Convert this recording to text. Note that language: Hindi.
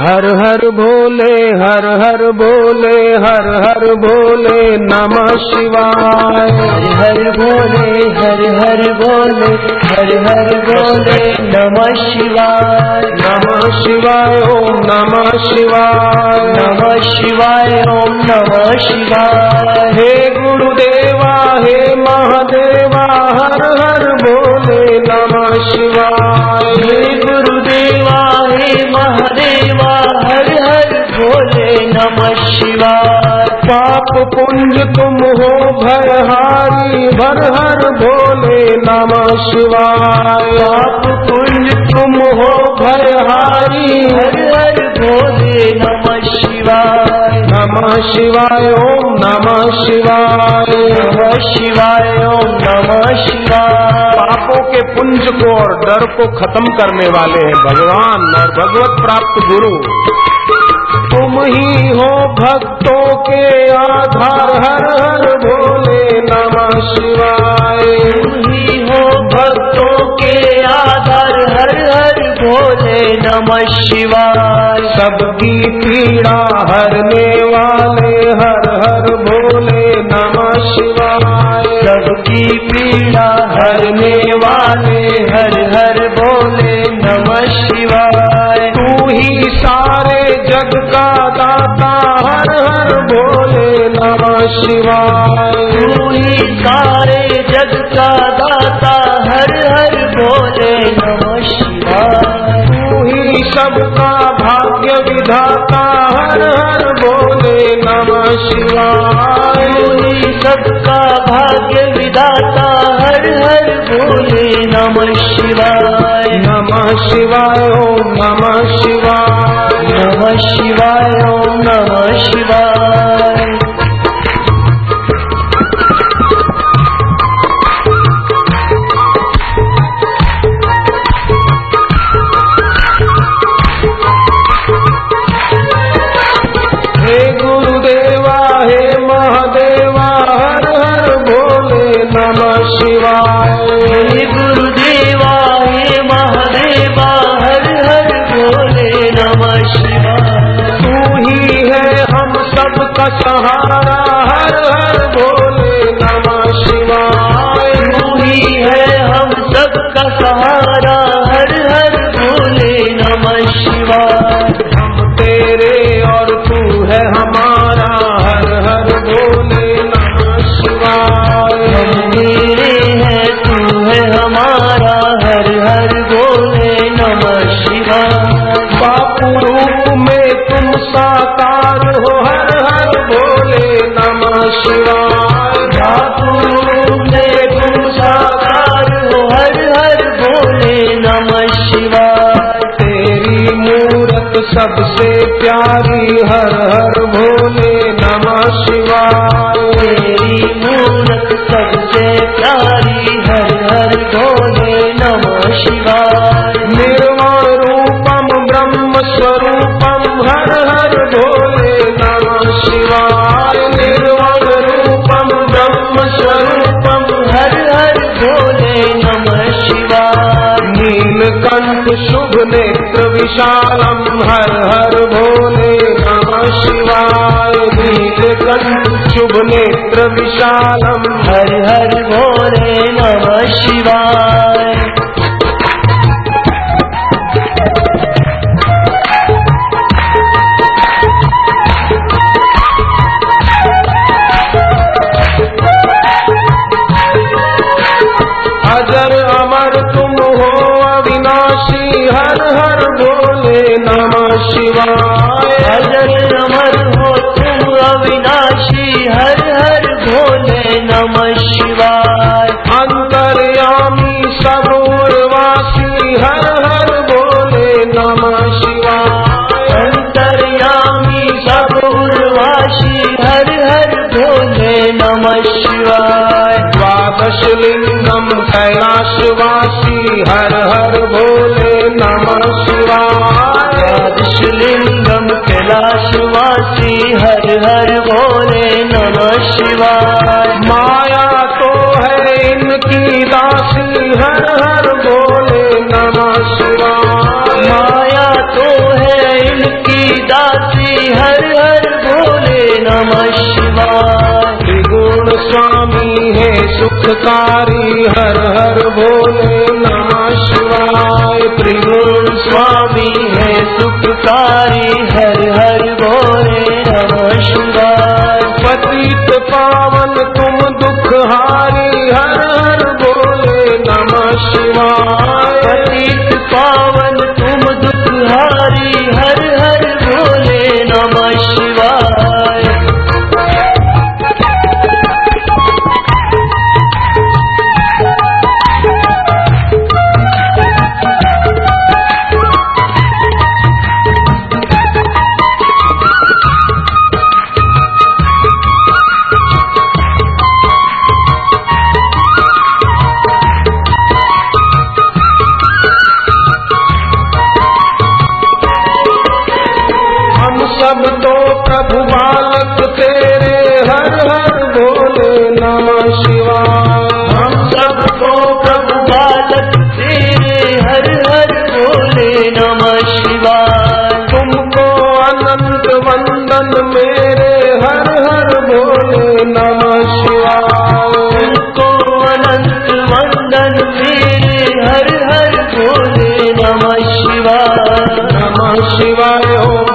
हर हर भोले, हर हर भोले, हर हर भोले, नमः शिवाय। हर भोले, हर हर भोले, हर हर भोले, नमः शिवाय। नमः शिवाय, ओम नमः शिवाय। नमः शिवाय, ओम नमः शिवाय। हे गुरुदेवा, हे महादेवा, हर हर भोले, नमः शिवाय। हे गुरुदेवा, हे महादेवा शिवाय पाप पुंज तुम हो भयहारी हर हर भोले नम शिवाय पाप पुण्य तुम हो भयहारी हर हर भोले नम शिवाय नम शिवाय ओम नमः शिवाय। नमः शिवाय ओम नमः शिवाय। पापों के पुंज को और डर को खत्म करने वाले हैं भगवान और भगवत प्राप्त गुरु। तुम ही हो भक्तों के आधार हर हर भोले नमः शिवाय। ही हो भक्तों के आधार हर हर भोले नमः शिवाय। सबकी पीड़ा हरने वाले हर हर भोले नमः शिवाय। सबकी पीड़ा हरने भोले नमः शिवाय। तू ही सारे जग का दाता हर हर भोले नमः शिवाय। तू ही सबका भाग्य विधाता हर हर भोले नमः शिवाय। तू ही सबका भाग्य विधाता हर हर भोले नमः शिवाय। नमः शिवाय ओम नमः शिवाय। नमः शिवाय ओम नमः शिवाय। हे गुरुदेवा हे महादेवा हर हर भोले नमः शिवाय। सबका सबसे प्यारी हर हर भोले नमः शिवाय। तेरी शुभ नेत्र विशालम, हर हर भोले नमः शिवाय। नीलकंठ शुभ नेत्र विशालम, हर हर भोले नमः शिवाय। शिवाय। अजर अमर हो तुम अविनाशी हर हर भोले नमः शिवाय। अंतर्यामी सबूरवासी हर हर भोले नमः शिवाय। अंतर्यामी सब हर हर भोले नमः शिवाय। द्वादश लिंगम कैलाशवासी हर हर भोले शिवासी हर हर बोले नम शिवा माया तो है इनकी दासी, हर हर बोले नम शिवा माया तो है इनकी दासी, हर हर बोले नम शिवा त्रिगुण स्वामी है सुखकारी, हर हर बोले नम शिवाय। त्रिगुण स्वामी है सुखकारी, हर हर पतित पावन मन मेरे हर हर भोले नमः शिवाय मेरे हर हर भोले नम शिवा नम शिवाय